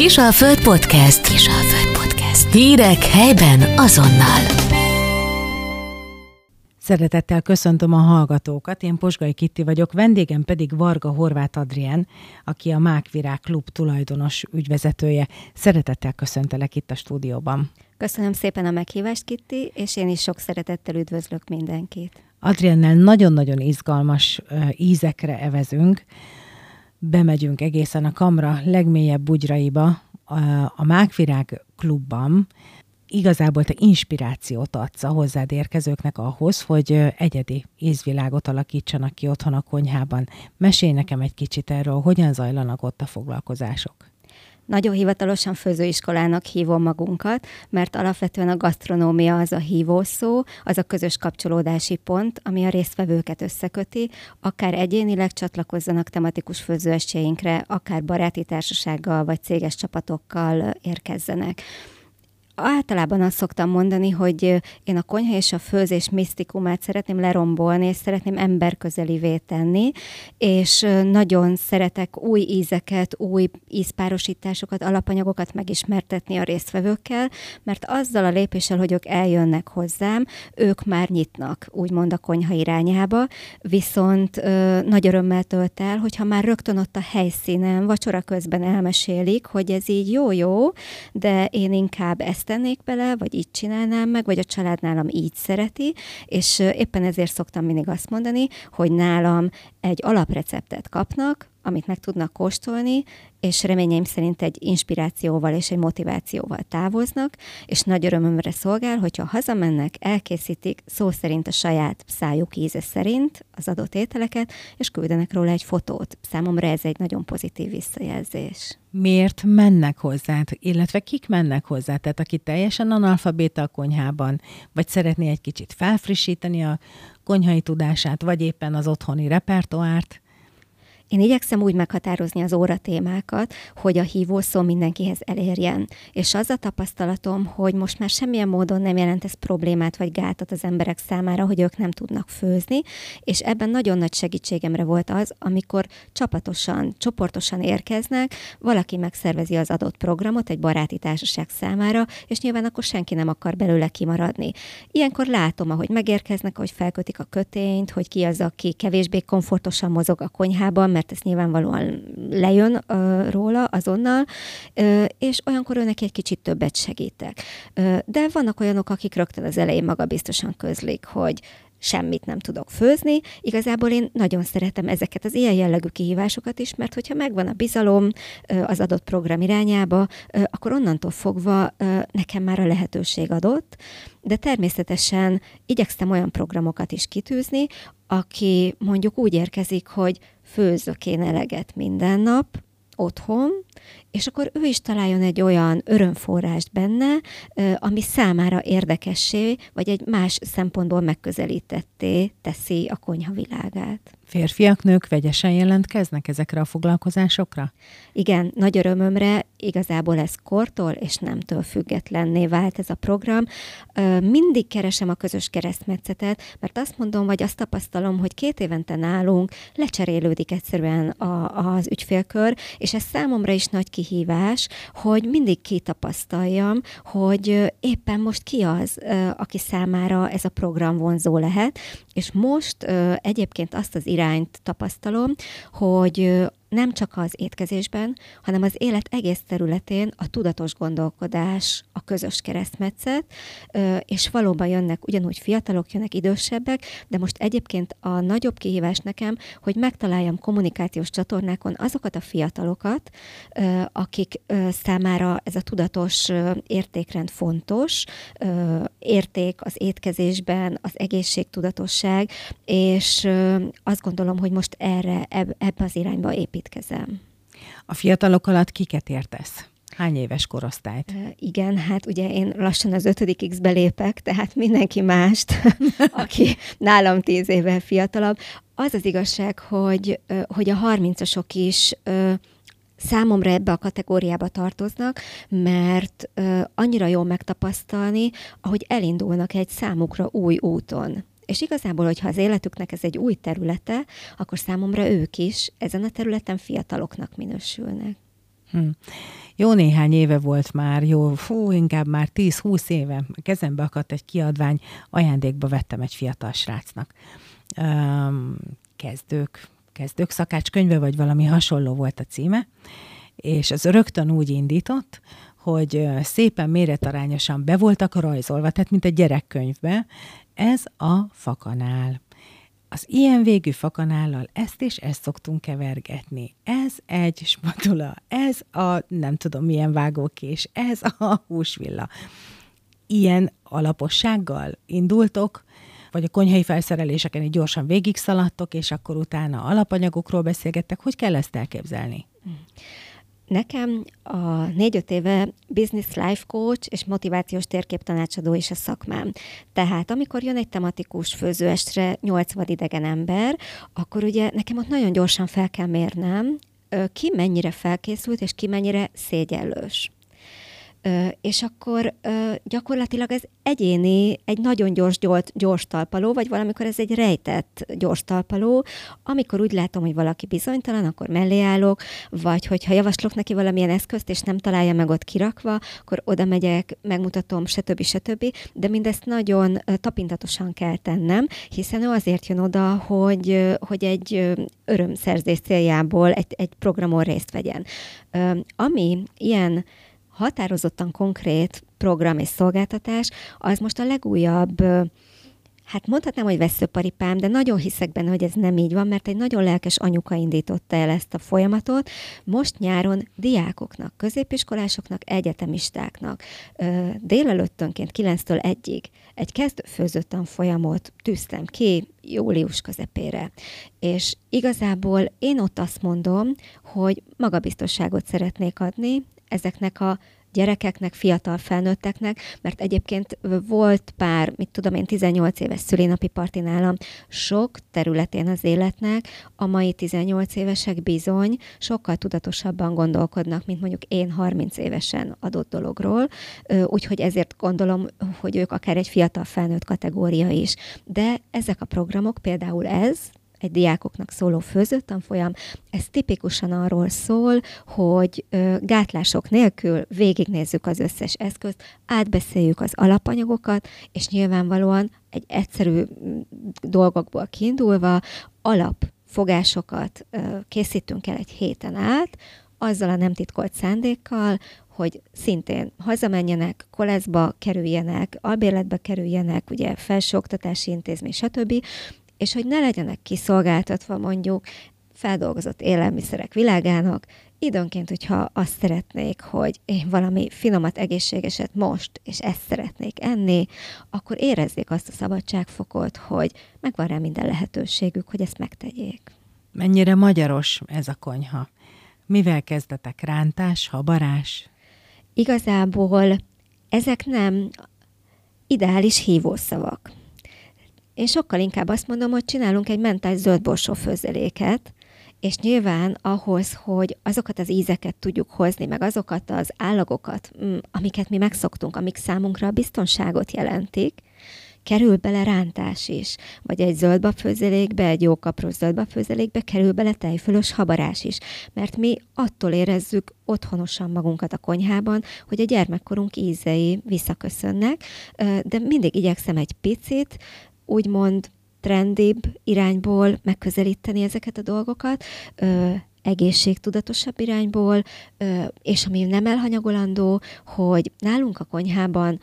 Kisalföld Podcast. Kisalföld Podcast. Hírek helyben azonnal. Szeretettel köszöntöm a hallgatókat, én Posgai Kitti vagyok, vendégem pedig Varga Horváth Adrien, aki a Mákvirág Klub tulajdonos ügyvezetője. Szeretettel köszöntelek itt a stúdióban. Köszönöm szépen a meghívást, Kitti, és én is sok szeretettel üdvözlök mindenkit. Adriennel nagyon-nagyon izgalmas ízekre evezünk. Bemegyünk egészen a kamra legmélyebb bugyraiba, a Mákvirág klubban. Igazából te inspirációt adsz a hozzád érkezőknek ahhoz, hogy egyedi ízvilágot alakítsanak ki otthon a konyhában. Mesélj nekem egy kicsit erről, hogyan zajlanak ott a foglalkozások. Nagyon hivatalosan főzőiskolának hívom magunkat, mert alapvetően a gasztronómia az a hívószó, az a közös kapcsolódási pont, ami a résztvevőket összeköti, akár egyénileg csatlakozzanak tematikus főzőestjeinkre, akár baráti társasággal vagy céges csapatokkal érkezzenek általában azt szoktam mondani, hogy én a konyha és a főzés misztikumát szeretném lerombolni, és szeretném emberközelivé tenni, és nagyon szeretek új ízeket, új ízpárosításokat, alapanyagokat megismertetni a résztvevőkkel, mert azzal a lépéssel, hogy ők eljönnek hozzám, ők már nyitnak, úgymond a konyha irányába, viszont nagy örömmel tölt el, hogyha már rögtön ott a helyszínen, vacsora közben elmesélik, hogy ez így jó-jó, de én inkább ezt tennék bele, vagy így csinálnám meg, vagy a család nálam így szereti, és éppen ezért szoktam mindig azt mondani, hogy nálam egy alapreceptet kapnak, amit meg tudnak kóstolni, és reményeim szerint egy inspirációval és egy motivációval távoznak, és nagy örömömre szolgál, hogyha hazamennek, elkészítik szó szerint a saját szájuk íze szerint az adott ételeket, és küldenek róla egy fotót. Számomra ez egy nagyon pozitív visszajelzés. Miért mennek hozzá, illetve kik mennek hozzá? Tehát aki teljesen analfabéta a konyhában, vagy szeretné egy kicsit felfrissíteni a konyhai tudását, vagy éppen az otthoni repertoárt, én igyekszem úgy meghatározni az óra témákat, hogy a hívószó mindenkihez elérjen. És az a tapasztalatom, hogy most már semmilyen módon nem jelent ez problémát vagy gátat az emberek számára, hogy ők nem tudnak főzni, és ebben nagyon nagy segítségemre volt az, amikor csapatosan, csoportosan érkeznek, valaki megszervezi az adott programot egy baráti társaság számára, és nyilván akkor senki nem akar belőle kimaradni. Ilyenkor látom, ahogy megérkeznek, hogy felkötik a kötényt, hogy ki az, aki kevésbé komfortosan mozog a konyhában, mert ez nyilvánvalóan lejön uh, róla azonnal, uh, és olyankor őnek egy kicsit többet segítek. Uh, de vannak olyanok, akik rögtön az elején magabiztosan közlik, hogy semmit nem tudok főzni. Igazából én nagyon szeretem ezeket az ilyen jellegű kihívásokat is, mert hogyha megvan a bizalom az adott program irányába, akkor onnantól fogva nekem már a lehetőség adott, de természetesen igyekszem olyan programokat is kitűzni, aki mondjuk úgy érkezik, hogy főzök én eleget minden nap, otthon, és akkor ő is találjon egy olyan örömforrást benne, ami számára érdekessé, vagy egy más szempontból megközelítetté teszi a konyha világát. Férfiak, nők vegyesen jelentkeznek ezekre a foglalkozásokra? Igen, nagy örömömre igazából ez kortól és nemtől függetlenné vált ez a program. Mindig keresem a közös keresztmetszetet, mert azt mondom, vagy azt tapasztalom, hogy két évente nálunk lecserélődik egyszerűen a, az ügyfélkör, és ez számomra is nagy kihívás, hogy mindig kitapasztaljam, hogy éppen most ki az, aki számára ez a program vonzó lehet, és most egyébként azt az irányt tapasztalom, hogy nem csak az étkezésben, hanem az élet egész területén a tudatos gondolkodás, a közös keresztmetszet, és valóban jönnek ugyanúgy fiatalok, jönnek idősebbek, de most egyébként a nagyobb kihívás nekem, hogy megtaláljam kommunikációs csatornákon azokat a fiatalokat, akik számára ez a tudatos értékrend fontos, érték az étkezésben, az egészségtudatosság, és azt gondolom, hogy most erre, ebbe az irányba épít építkezem. A fiatalok alatt kiket értesz? Hány éves korosztályt? igen, hát ugye én lassan az ötödik X-be lépek, tehát mindenki mást, aki nálam tíz évvel fiatalabb. Az az igazság, hogy, hogy a harmincasok is számomra ebbe a kategóriába tartoznak, mert annyira jól megtapasztalni, ahogy elindulnak egy számukra új úton. És igazából, hogyha az életüknek ez egy új területe, akkor számomra ők is ezen a területen fiataloknak minősülnek. Hm. Jó néhány éve volt már, jó, fú, inkább már 10-20 éve, a kezembe akadt egy kiadvány, ajándékba vettem egy fiatal srácnak. Um, kezdők, kezdők szakácskönyve, vagy valami hasonló volt a címe, és az rögtön úgy indított, hogy szépen méretarányosan be voltak rajzolva, tehát mint egy gyerekkönyvbe, ez a fakanál. Az ilyen végű fakanállal ezt és ezt szoktunk kevergetni. Ez egy spatula, ez a nem tudom milyen vágókés, ez a húsvilla. Ilyen alapossággal indultok, vagy a konyhai felszereléseken így gyorsan végig szaladtok, és akkor utána alapanyagokról beszélgettek. Hogy kell ezt elképzelni? Hmm. Nekem a négy-öt éve business life coach és motivációs térkép tanácsadó is a szakmám. Tehát amikor jön egy tematikus főzőestre 80 idegen ember, akkor ugye nekem ott nagyon gyorsan fel kell mérnem, ki mennyire felkészült, és ki mennyire szégyellős és akkor gyakorlatilag ez egyéni, egy nagyon gyors, gyors, gyors talpaló, vagy valamikor ez egy rejtett gyors talpaló, amikor úgy látom, hogy valaki bizonytalan, akkor mellé állok, vagy hogyha javaslok neki valamilyen eszközt, és nem találja meg ott kirakva, akkor oda megyek, megmutatom, stb. stb. De mindezt nagyon tapintatosan kell tennem, hiszen ő azért jön oda, hogy, hogy egy örömszerzés céljából egy, egy programon részt vegyen. Ami ilyen határozottan konkrét program és szolgáltatás, az most a legújabb Hát mondhatnám, hogy veszőparipám, de nagyon hiszek benne, hogy ez nem így van, mert egy nagyon lelkes anyuka indította el ezt a folyamatot. Most nyáron diákoknak, középiskolásoknak, egyetemistáknak délelőttönként 9-től 1-ig egy kezdőfőző folyamot tűztem ki július közepére. És igazából én ott azt mondom, hogy magabiztosságot szeretnék adni ezeknek a gyerekeknek, fiatal felnőtteknek, mert egyébként volt pár, mit tudom én, 18 éves szülinapi parti nálam, sok területén az életnek a mai 18 évesek bizony sokkal tudatosabban gondolkodnak, mint mondjuk én 30 évesen adott dologról, úgyhogy ezért gondolom, hogy ők akár egy fiatal felnőtt kategória is. De ezek a programok, például ez, egy diákoknak szóló főzőtanfolyam, ez tipikusan arról szól, hogy gátlások nélkül végignézzük az összes eszközt, átbeszéljük az alapanyagokat, és nyilvánvalóan egy egyszerű dolgokból kiindulva alapfogásokat ö, készítünk el egy héten át, azzal a nem titkolt szándékkal, hogy szintén hazamenjenek, koleszba kerüljenek, albérletbe kerüljenek, ugye felsőoktatási intézmény, stb., és hogy ne legyenek kiszolgáltatva mondjuk feldolgozott élelmiszerek világának, időnként, hogyha azt szeretnék, hogy én valami finomat, egészségeset most, és ezt szeretnék enni, akkor érezzék azt a szabadságfokot, hogy megvan rá minden lehetőségük, hogy ezt megtegyék. Mennyire magyaros ez a konyha? Mivel kezdetek? Rántás, habarás? Igazából ezek nem ideális hívószavak. Én sokkal inkább azt mondom, hogy csinálunk egy mentális zöldborsó főzeléket, és nyilván ahhoz, hogy azokat az ízeket tudjuk hozni, meg azokat az állagokat, mm, amiket mi megszoktunk, amik számunkra a biztonságot jelentik, kerül bele rántás is, vagy egy zöldbabfőzelékbe, egy jó kapros zöldbabfőzelékbe kerül bele tejfölös habarás is, mert mi attól érezzük otthonosan magunkat a konyhában, hogy a gyermekkorunk ízei visszaköszönnek, de mindig igyekszem egy picit úgymond trendibb irányból megközelíteni ezeket a dolgokat, ö, egészségtudatosabb irányból, ö, és ami nem elhanyagolandó, hogy nálunk a konyhában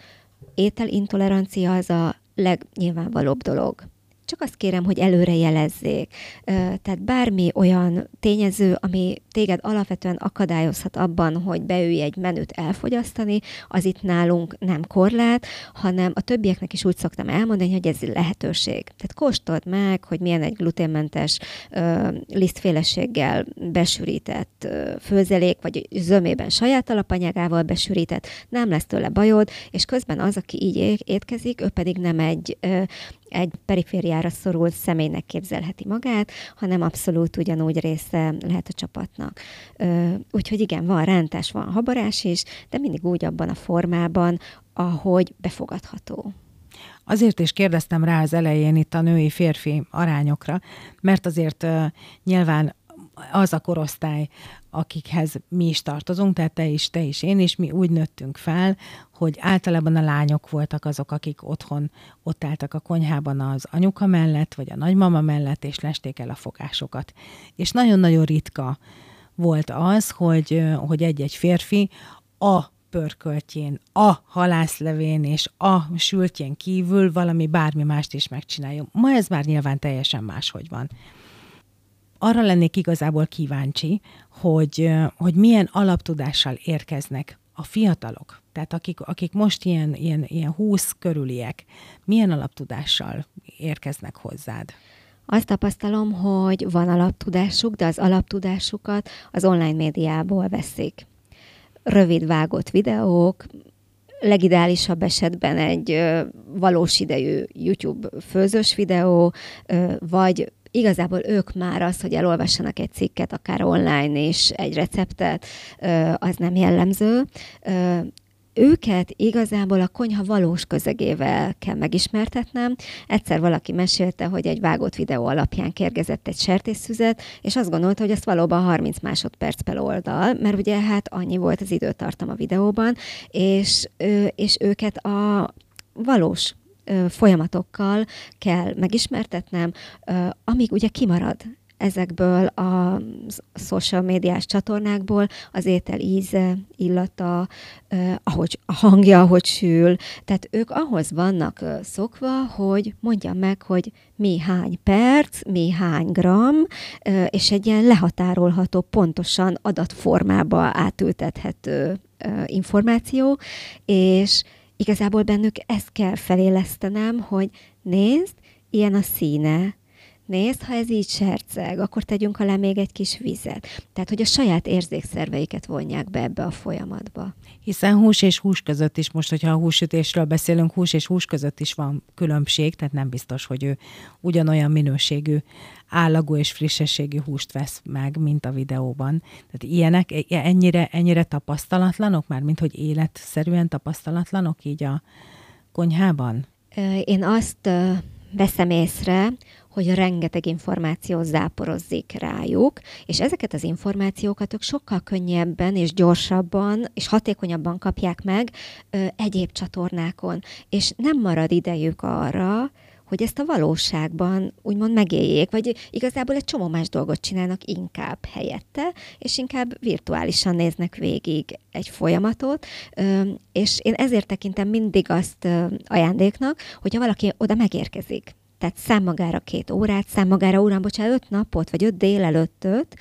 ételintolerancia az a legnyilvánvalóbb dolog csak azt kérem, hogy előre jelezzék. Tehát bármi olyan tényező, ami téged alapvetően akadályozhat abban, hogy beülj egy menüt elfogyasztani, az itt nálunk nem korlát, hanem a többieknek is úgy szoktam elmondani, hogy ez lehetőség. Tehát kóstold meg, hogy milyen egy gluténmentes lisztféleséggel besűrített főzelék, vagy zömében saját alapanyagával besűrített, nem lesz tőle bajod, és közben az, aki így étkezik, ő pedig nem egy egy perifériára szorult személynek képzelheti magát, hanem abszolút ugyanúgy része lehet a csapatnak. Úgyhogy igen, van rántás, van habarás is, de mindig úgy abban a formában, ahogy befogadható. Azért is kérdeztem rá az elején itt a női-férfi arányokra, mert azért uh, nyilván az a korosztály, akikhez mi is tartozunk, tehát te is, te is, én is, mi úgy nőttünk fel, hogy általában a lányok voltak azok, akik otthon ott álltak a konyhában az anyuka mellett, vagy a nagymama mellett, és lesték el a fogásokat. És nagyon-nagyon ritka volt az, hogy, hogy egy-egy férfi a pörköltjén, a halászlevén és a sültjén kívül valami bármi mást is megcsináljon. Ma ez már nyilván teljesen máshogy van. Arra lennék igazából kíváncsi, hogy, hogy milyen alaptudással érkeznek a fiatalok, tehát akik, akik most ilyen, ilyen, ilyen 20 körüliek, milyen alaptudással érkeznek hozzád? Azt tapasztalom, hogy van alaptudásuk, de az alaptudásukat az online médiából veszik. Rövid vágott videók, legideálisabb esetben egy valós idejű YouTube főzős videó, vagy igazából ők már az, hogy elolvassanak egy cikket, akár online és egy receptet, az nem jellemző őket igazából a konyha valós közegével kell megismertetnem. Egyszer valaki mesélte, hogy egy vágott videó alapján kérgezett egy sertészszüzet, és azt gondolta, hogy ezt valóban 30 másodperc per oldal, mert ugye hát annyi volt az időtartam a videóban, és, és őket a valós folyamatokkal kell megismertetnem, amíg ugye kimarad ezekből a social médiás csatornákból az étel íze, illata, ahogy a hangja, ahogy sül. Tehát ők ahhoz vannak szokva, hogy mondjam meg, hogy mi hány perc, mi hány gram, és egy ilyen lehatárolható, pontosan adatformába átültethető információ, és igazából bennük ezt kell felélesztenem, hogy nézd, ilyen a színe, nézd, ha ez így serceg, akkor tegyünk alá még egy kis vizet. Tehát, hogy a saját érzékszerveiket vonják be ebbe a folyamatba. Hiszen hús és hús között is, most, hogyha a húsütésről beszélünk, hús és hús között is van különbség, tehát nem biztos, hogy ő ugyanolyan minőségű, állagú és frissességű húst vesz meg, mint a videóban. Tehát ilyenek ennyire, ennyire tapasztalatlanok már, mint hogy életszerűen tapasztalatlanok így a konyhában? Én azt veszem észre, hogy rengeteg információ záporozzik rájuk, és ezeket az információkat ők sokkal könnyebben és gyorsabban és hatékonyabban kapják meg ö, egyéb csatornákon, és nem marad idejük arra, hogy ezt a valóságban úgymond megéljék, vagy igazából egy csomó más dolgot csinálnak inkább helyette, és inkább virtuálisan néznek végig egy folyamatot, és én ezért tekintem mindig azt ajándéknak, hogyha valaki oda megérkezik tehát szám magára két órát, szám magára órán, bocsánat, öt napot, vagy öt délelőttöt,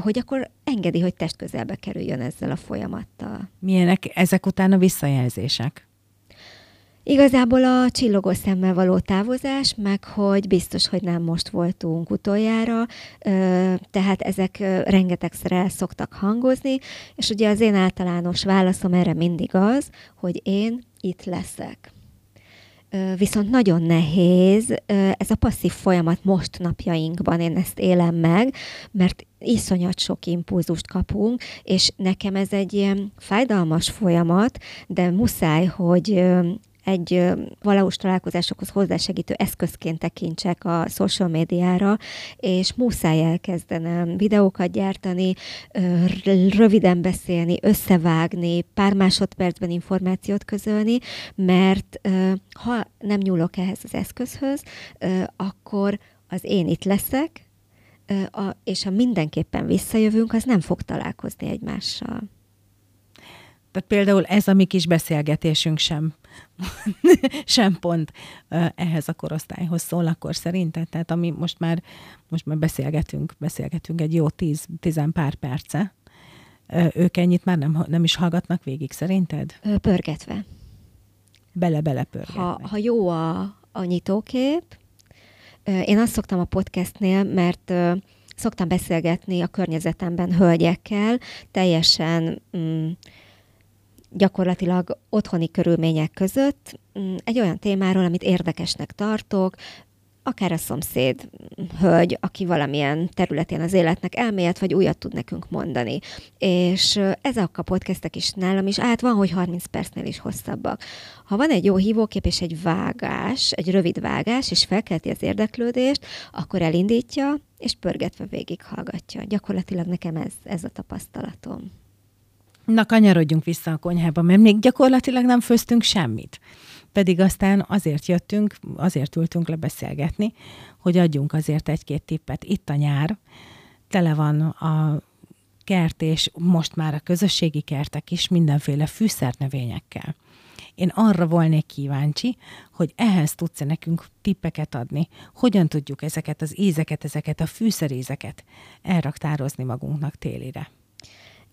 hogy akkor engedi, hogy testközelbe kerüljön ezzel a folyamattal. Milyenek ezek után a visszajelzések? Igazából a csillogó szemmel való távozás, meg hogy biztos, hogy nem most voltunk utoljára, tehát ezek rengetegszer el szoktak hangozni, és ugye az én általános válaszom erre mindig az, hogy én itt leszek. Viszont nagyon nehéz. Ez a passzív folyamat most napjainkban, én ezt élem meg, mert iszonyat sok impulzust kapunk, és nekem ez egy ilyen fájdalmas folyamat, de muszáj, hogy egy valós találkozásokhoz hozzásegítő eszközként tekintsek a social médiára, és muszáj elkezdenem videókat gyártani, röviden beszélni, összevágni, pár másodpercben információt közölni, mert ha nem nyúlok ehhez az eszközhöz, akkor az én itt leszek, és ha mindenképpen visszajövünk, az nem fog találkozni egymással. Tehát például ez a mi kis beszélgetésünk sem, sem pont ehhez a korosztályhoz szól akkor szerinted? Tehát ami most már, most már beszélgetünk, beszélgetünk egy jó tíz, tizen pár perce, ők ennyit már nem, nem is hallgatnak végig szerinted? Pörgetve. Bele-bele pörgetve. Ha, ha jó a, a nyitókép, én azt szoktam a podcastnél, mert szoktam beszélgetni a környezetemben hölgyekkel, teljesen mm, gyakorlatilag otthoni körülmények között mm, egy olyan témáról, amit érdekesnek tartok, akár a szomszéd hölgy, aki valamilyen területén az életnek elmélyed, vagy újat tud nekünk mondani. És ezek a podcastek is nálam is, hát van, hogy 30 percnél is hosszabbak. Ha van egy jó hívókép és egy vágás, egy rövid vágás, és felkelti az érdeklődést, akkor elindítja, és pörgetve végighallgatja. Gyakorlatilag nekem ez, ez a tapasztalatom. Na, kanyarodjunk vissza a konyhába, mert még gyakorlatilag nem főztünk semmit. Pedig aztán azért jöttünk, azért ültünk le beszélgetni, hogy adjunk azért egy-két tippet. Itt a nyár, tele van a kert, és most már a közösségi kertek is mindenféle fűszernövényekkel. Én arra volnék kíváncsi, hogy ehhez tudsz-e nekünk tippeket adni, hogyan tudjuk ezeket az ízeket, ezeket a fűszerízeket elraktározni magunknak télire.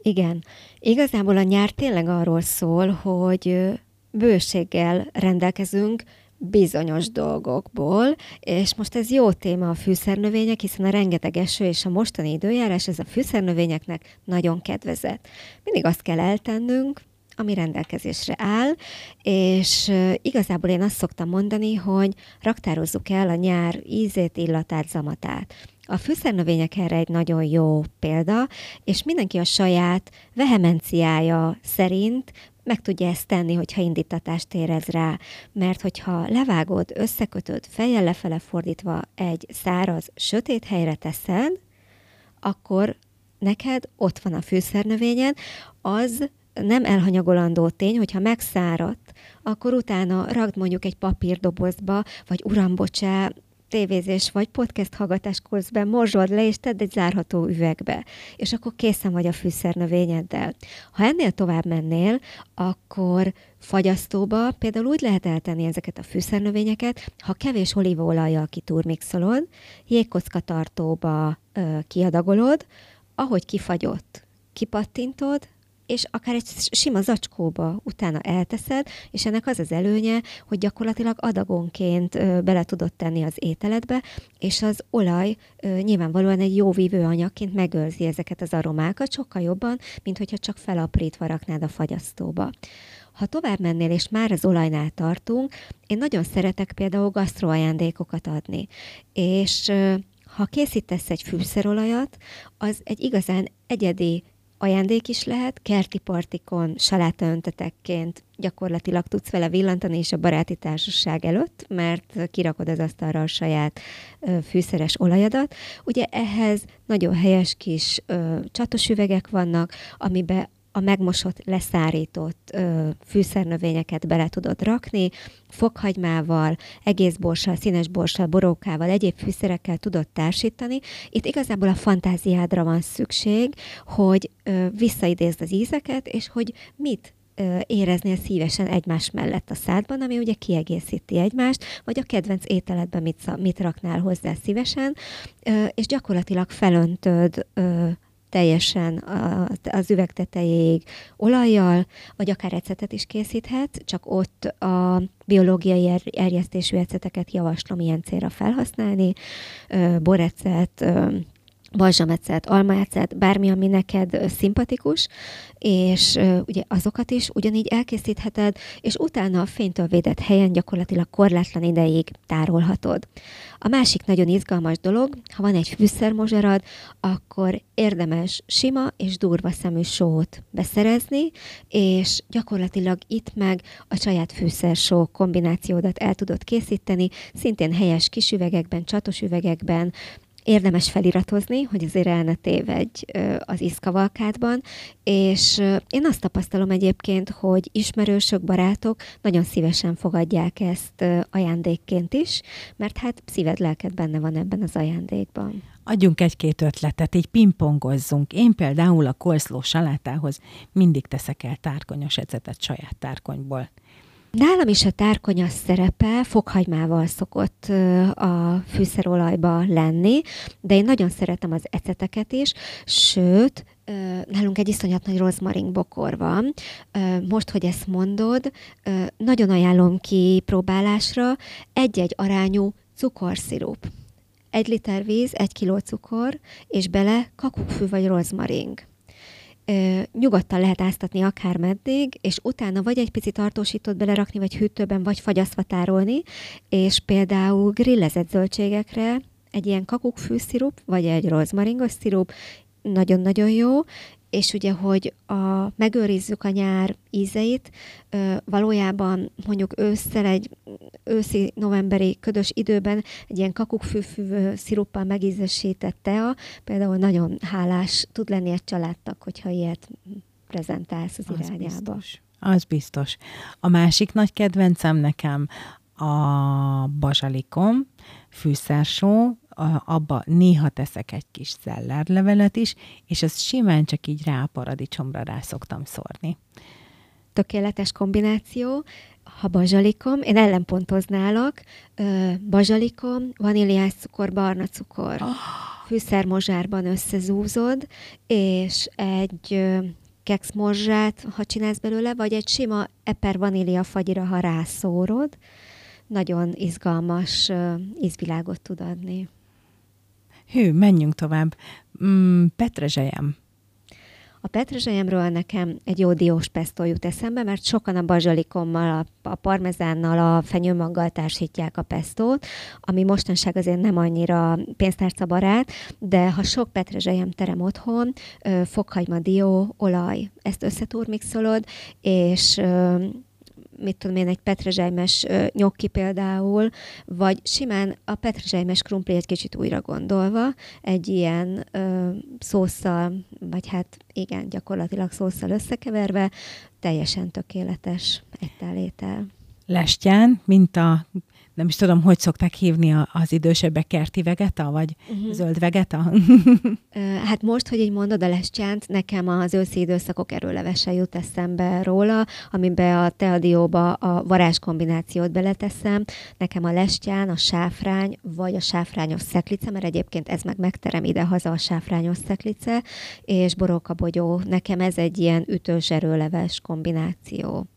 Igen. Igazából a nyár tényleg arról szól, hogy bőséggel rendelkezünk bizonyos dolgokból, és most ez jó téma a fűszernövények, hiszen a rengeteg eső és a mostani időjárás ez a fűszernövényeknek nagyon kedvezett. Mindig azt kell eltennünk, ami rendelkezésre áll, és igazából én azt szoktam mondani, hogy raktározzuk el a nyár ízét, illatát, zamatát. A fűszernövények erre egy nagyon jó példa, és mindenki a saját vehemenciája szerint meg tudja ezt tenni, hogyha indítatást érez rá. Mert hogyha levágod, összekötöd, fejjel lefele fordítva egy száraz, sötét helyre teszed, akkor neked ott van a fűszernövényed, az nem elhanyagolandó tény, hogyha megszáradt, akkor utána ragd mondjuk egy papírdobozba, vagy uram, bocsá, tévézés vagy podcast hallgatás közben morzsold le, és tedd egy zárható üvegbe, és akkor készen vagy a fűszernövényeddel. Ha ennél tovább mennél, akkor fagyasztóba például úgy lehet eltenni ezeket a fűszernövényeket, ha kevés olívaolajjal kiturmixolod, jégkocka tartóba ö, kiadagolod, ahogy kifagyott, kipattintod, és akár egy sima zacskóba utána elteszed, és ennek az az előnye, hogy gyakorlatilag adagonként bele tudod tenni az ételedbe, és az olaj nyilvánvalóan egy jó vívőanyagként megőrzi ezeket az aromákat sokkal jobban, mint hogyha csak felaprítva raknád a fagyasztóba. Ha tovább mennél, és már az olajnál tartunk, én nagyon szeretek például gasztroajándékokat adni. És ha készítesz egy fűszerolajat, az egy igazán egyedi ajándék is lehet, kerti partikon, salátaöntetekként gyakorlatilag tudsz vele villantani is a baráti társaság előtt, mert kirakod az asztalra a saját ö, fűszeres olajadat. Ugye ehhez nagyon helyes kis ö, csatos üvegek vannak, amiben a megmosott, leszárított ö, fűszernövényeket bele tudod rakni, fokhagymával, egész borssal, színes borssal, borókával, egyéb fűszerekkel tudod társítani. Itt igazából a fantáziádra van szükség, hogy ö, visszaidézd az ízeket, és hogy mit éreznél szívesen egymás mellett a szádban, ami ugye kiegészíti egymást, vagy a kedvenc ételedben mit, mit raknál hozzá szívesen, és gyakorlatilag felöntöd teljesen az üveg tetejéig olajjal, vagy akár ecetet is készíthet, csak ott a biológiai erjesztésű eceteket javaslom ilyen célra felhasználni, borecet, balzsamecet, almaecet, bármi, ami neked szimpatikus, és ugye azokat is ugyanígy elkészítheted, és utána a fénytől védett helyen gyakorlatilag korlátlan ideig tárolhatod. A másik nagyon izgalmas dolog, ha van egy fűszermozsarad, akkor érdemes sima és durva szemű sót beszerezni, és gyakorlatilag itt meg a saját fűszersó kombinációdat el tudod készíteni, szintén helyes kis üvegekben, csatos üvegekben, érdemes feliratozni, hogy azért el ne tévedj az iszkavalkádban, és én azt tapasztalom egyébként, hogy ismerősök, barátok nagyon szívesen fogadják ezt ajándékként is, mert hát szíved, lelked benne van ebben az ajándékban. Adjunk egy-két ötletet, így pingpongozzunk. Én például a kolszló salátához mindig teszek el tárkonyos ecetet saját tárkonyból. Nálam is a tárkonya szerepe fokhagymával szokott a fűszerolajba lenni, de én nagyon szeretem az eceteket is, sőt, nálunk egy iszonyat nagy rozmarin bokor van. Most, hogy ezt mondod, nagyon ajánlom ki próbálásra egy-egy arányú cukorszirup. Egy liter víz, egy kiló cukor, és bele kakukkfű vagy rozmaring nyugodtan lehet áztatni akár meddig, és utána vagy egy picit tartósított belerakni, vagy hűtőben, vagy fagyasztva tárolni, és például grillezett zöldségekre egy ilyen kakukkfűszirup, vagy egy rozmaringos szirup, nagyon-nagyon jó, és ugye, hogy a, megőrizzük a nyár ízeit, ö, valójában mondjuk ősszel egy őszi novemberi ködös időben egy ilyen kakukkfűfű sziruppal megízesített tea, például nagyon hálás tud lenni egy családtak, hogyha ilyet prezentálsz az, az irányába. Biztos. Az biztos. A másik nagy kedvencem nekem a bazsalikom, fűszersó, abba néha teszek egy kis szellárlevelet is, és ezt simán csak így rá a paradicsomra rá szoktam szórni. Tökéletes kombináció. Ha bazsalikom, én ellenpontoználok, bazsalikom, vaníliás cukor, barna cukor, oh. fűszermozsárban összezúzod, és egy kekszmorzsát, ha csinálsz belőle, vagy egy sima eper vanília fagyira, ha rászórod, nagyon izgalmas ízvilágot tud adni. Hű, menjünk tovább. Mm, petrezselyem. A petrezselyemről nekem egy jó diós pesto jut eszembe, mert sokan a bazsalikommal, a, parmezánnal, a fenyőmaggal társítják a pestót, ami mostanság azért nem annyira pénztárca barát, de ha sok petrezselyem terem otthon, fokhagyma, dió, olaj, ezt összeturmixolod, és mit tudom én, egy petrezselymes nyokki például, vagy simán a petrezselymes krumpli egy kicsit újra gondolva, egy ilyen ö, szószal, vagy hát igen, gyakorlatilag szószal összekeverve, teljesen tökéletes egy tálétel. Lestján, mint a nem is tudom, hogy szokták hívni az idősebbek kerti vegeta, vagy uh-huh. zöld vegeta? hát most, hogy így mondod a lescsánt, nekem az őszi időszakok erőlevese jut eszembe róla, amiben a teadióba a varázs kombinációt beleteszem. Nekem a lestyán, a sáfrány, vagy a sáfrányos szeklice, mert egyébként ez meg megterem ide-haza a sáfrányos szeklice, és borókabogyó. Nekem ez egy ilyen ütős erőleves kombináció.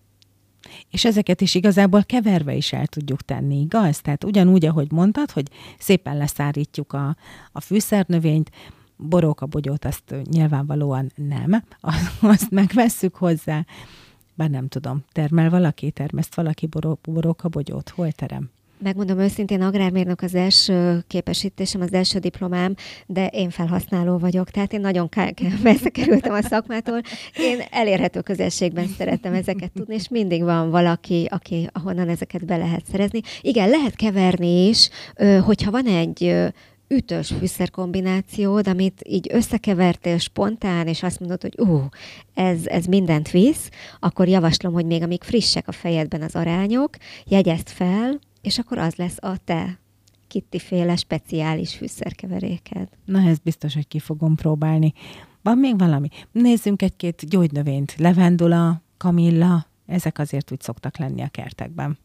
És ezeket is igazából keverve is el tudjuk tenni, igaz? Tehát ugyanúgy, ahogy mondtad, hogy szépen leszárítjuk a, a fűszernövényt, borókabogyót azt nyilvánvalóan nem, azt megvesszük hozzá, bár nem tudom, termel valaki, termeszt valaki boró, borókabogyót, hol terem? Megmondom őszintén, agrármérnök az első képesítésem, az első diplomám, de én felhasználó vagyok, tehát én nagyon messze kerültem a szakmától. Én elérhető közösségben szeretem ezeket tudni, és mindig van valaki, aki, ahonnan ezeket be lehet szerezni. Igen, lehet keverni is, hogyha van egy ütős fűszerkombinációd, amit így összekevertél spontán, és azt mondod, hogy ú, ez, ez mindent visz, akkor javaslom, hogy még amíg frissek a fejedben az arányok, jegyezd fel, és akkor az lesz a te kittiféle speciális fűszerkeveréked. Na, ez biztos, hogy ki fogom próbálni. Van még valami? Nézzünk egy-két gyógynövényt. Levendula, kamilla, ezek azért úgy szoktak lenni a kertekben.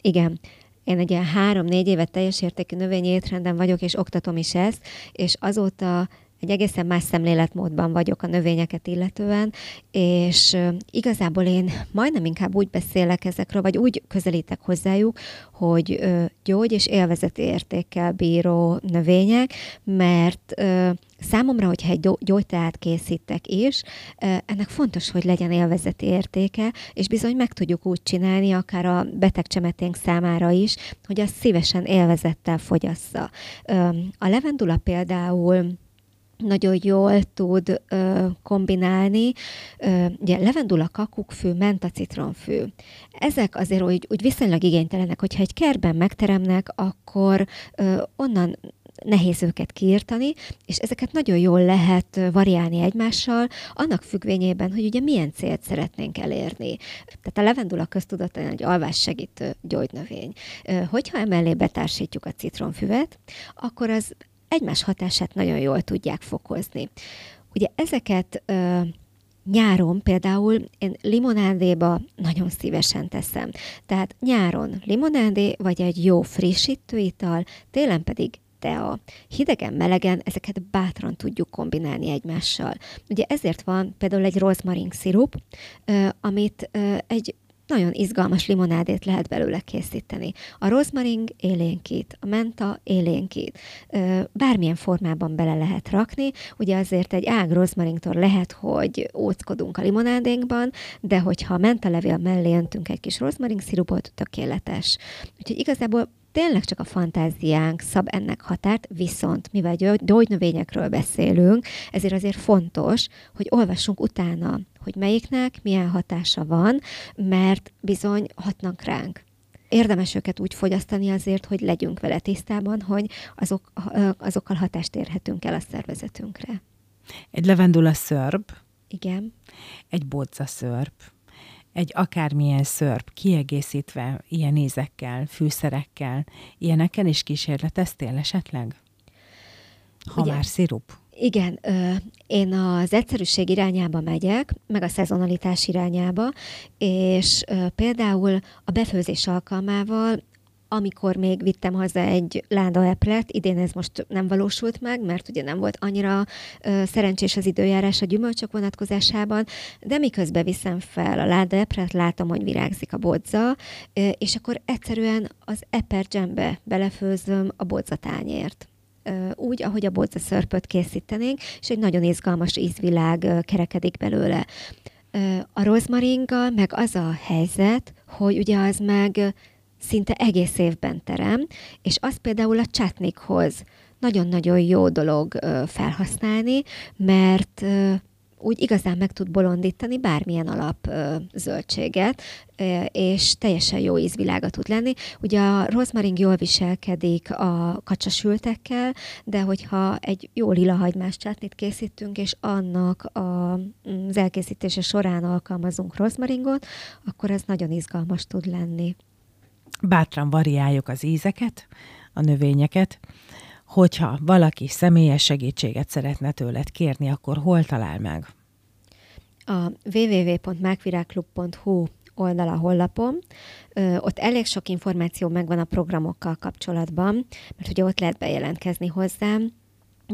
Igen. Én egy ilyen három-négy évet teljes értékű növényi étrenden vagyok, és oktatom is ezt, és azóta egy egészen más szemléletmódban vagyok a növényeket illetően, és igazából én majdnem inkább úgy beszélek ezekről, vagy úgy közelítek hozzájuk, hogy gyógy és élvezeti értékkel bíró növények, mert Számomra, hogyha egy gyógyteát készítek is, ennek fontos, hogy legyen élvezeti értéke, és bizony meg tudjuk úgy csinálni, akár a betegcsemeténk számára is, hogy azt szívesen élvezettel fogyassza. A levendula például nagyon jól tud ö, kombinálni. Ö, ugye levendula, kakukkfű, menta, citronfű. Ezek azért úgy, úgy viszonylag igénytelenek, hogyha egy kertben megteremnek, akkor ö, onnan nehéz őket kiirtani, és ezeket nagyon jól lehet variálni egymással, annak függvényében, hogy ugye milyen célt szeretnénk elérni. Tehát a levendula köztudottan egy alvás segítő gyógynövény. Hogyha emellé betársítjuk a citronfüvet, akkor az egymás hatását nagyon jól tudják fokozni. Ugye ezeket ö, nyáron például én limonádéba nagyon szívesen teszem. Tehát nyáron limonádé, vagy egy jó frissítő ital, télen pedig tea. Hidegen, melegen ezeket bátran tudjuk kombinálni egymással. Ugye ezért van például egy rozmarin szirup, amit egy nagyon izgalmas limonádét lehet belőle készíteni. A rozmaring élénkít, a menta élénkít, bármilyen formában bele lehet rakni. Ugye azért egy ág rozmaringtól lehet, hogy óckodunk a limonádénkban, de hogyha a mentalevél mellé öntünk egy kis rozmaring szirupot, tökéletes. Úgyhogy igazából tényleg csak a fantáziánk szab ennek határt, viszont mivel gyógynövényekről beszélünk, ezért azért fontos, hogy olvassunk utána, hogy melyiknek milyen hatása van, mert bizony hatnak ránk érdemes őket úgy fogyasztani azért, hogy legyünk vele tisztában, hogy azok, azokkal hatást érhetünk el a szervezetünkre. Egy levendula szörp. Igen. Egy bodza szörp egy akármilyen szörp kiegészítve ilyen ízekkel, fűszerekkel, ilyenekkel is kísérleteztél esetleg? Ha Ugye, már szirup. Igen, én az egyszerűség irányába megyek, meg a szezonalitás irányába, és például a befőzés alkalmával amikor még vittem haza egy láda epret, idén ez most nem valósult meg, mert ugye nem volt annyira ö, szerencsés az időjárás a gyümölcsök vonatkozásában, de miközben viszem fel a láda epret, látom, hogy virágzik a bodza, ö, és akkor egyszerűen az eper dzsembe belefőzöm a bodzatányért úgy, ahogy a bodza szörpöt készítenénk, és egy nagyon izgalmas ízvilág kerekedik belőle. A rozmaringgal meg az a helyzet, hogy ugye az meg szinte egész évben terem, és az például a csátnikhoz nagyon-nagyon jó dolog felhasználni, mert úgy igazán meg tud bolondítani bármilyen alap zöldséget, és teljesen jó ízvilága tud lenni. Ugye a rozmaring jól viselkedik a kacsasültekkel, de hogyha egy jó lila hagymás csátnit készítünk, és annak a, az elkészítése során alkalmazunk rozmaringot, akkor ez nagyon izgalmas tud lenni bátran variáljuk az ízeket, a növényeket, hogyha valaki személyes segítséget szeretne tőled kérni, akkor hol talál meg? A www.mákvirágklub.hu oldala honlapom. Ö, ott elég sok információ megvan a programokkal kapcsolatban, mert ugye ott lehet bejelentkezni hozzám,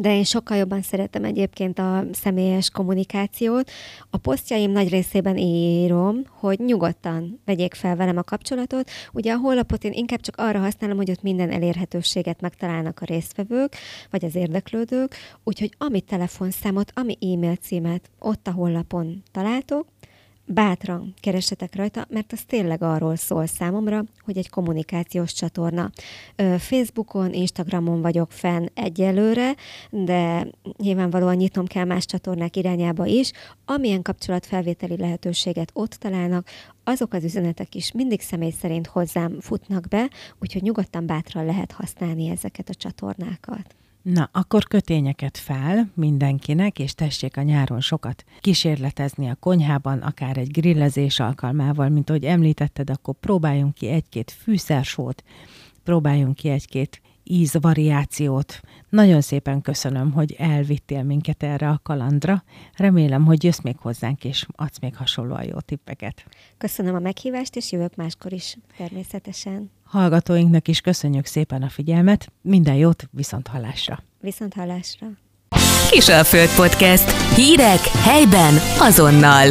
de én sokkal jobban szeretem egyébként a személyes kommunikációt. A posztjaim nagy részében írom, hogy nyugodtan vegyék fel velem a kapcsolatot. Ugye a honlapot én inkább csak arra használom, hogy ott minden elérhetőséget megtalálnak a résztvevők, vagy az érdeklődők, úgyhogy ami telefonszámot, ami e-mail címet ott a honlapon találtok, bátran keresetek rajta, mert az tényleg arról szól számomra, hogy egy kommunikációs csatorna. Facebookon, Instagramon vagyok fenn egyelőre, de nyilvánvalóan nyitnom kell más csatornák irányába is. Amilyen kapcsolatfelvételi lehetőséget ott találnak, azok az üzenetek is mindig személy szerint hozzám futnak be, úgyhogy nyugodtan bátran lehet használni ezeket a csatornákat. Na, akkor kötényeket fel mindenkinek, és tessék a nyáron sokat kísérletezni a konyhában, akár egy grillezés alkalmával, mint ahogy említetted, akkor próbáljunk ki egy-két fűszersót, próbáljunk ki egy-két ízvariációt. Nagyon szépen köszönöm, hogy elvittél minket erre a kalandra. Remélem, hogy jössz még hozzánk, és adsz még hasonlóan jó tippeket. Köszönöm a meghívást, és jövök máskor is, természetesen. Hallgatóinknak is köszönjük szépen a figyelmet, minden jót, viszont hallásra! Viszont hallásra! Kisalföld Podcast. Hírek helyben azonnal.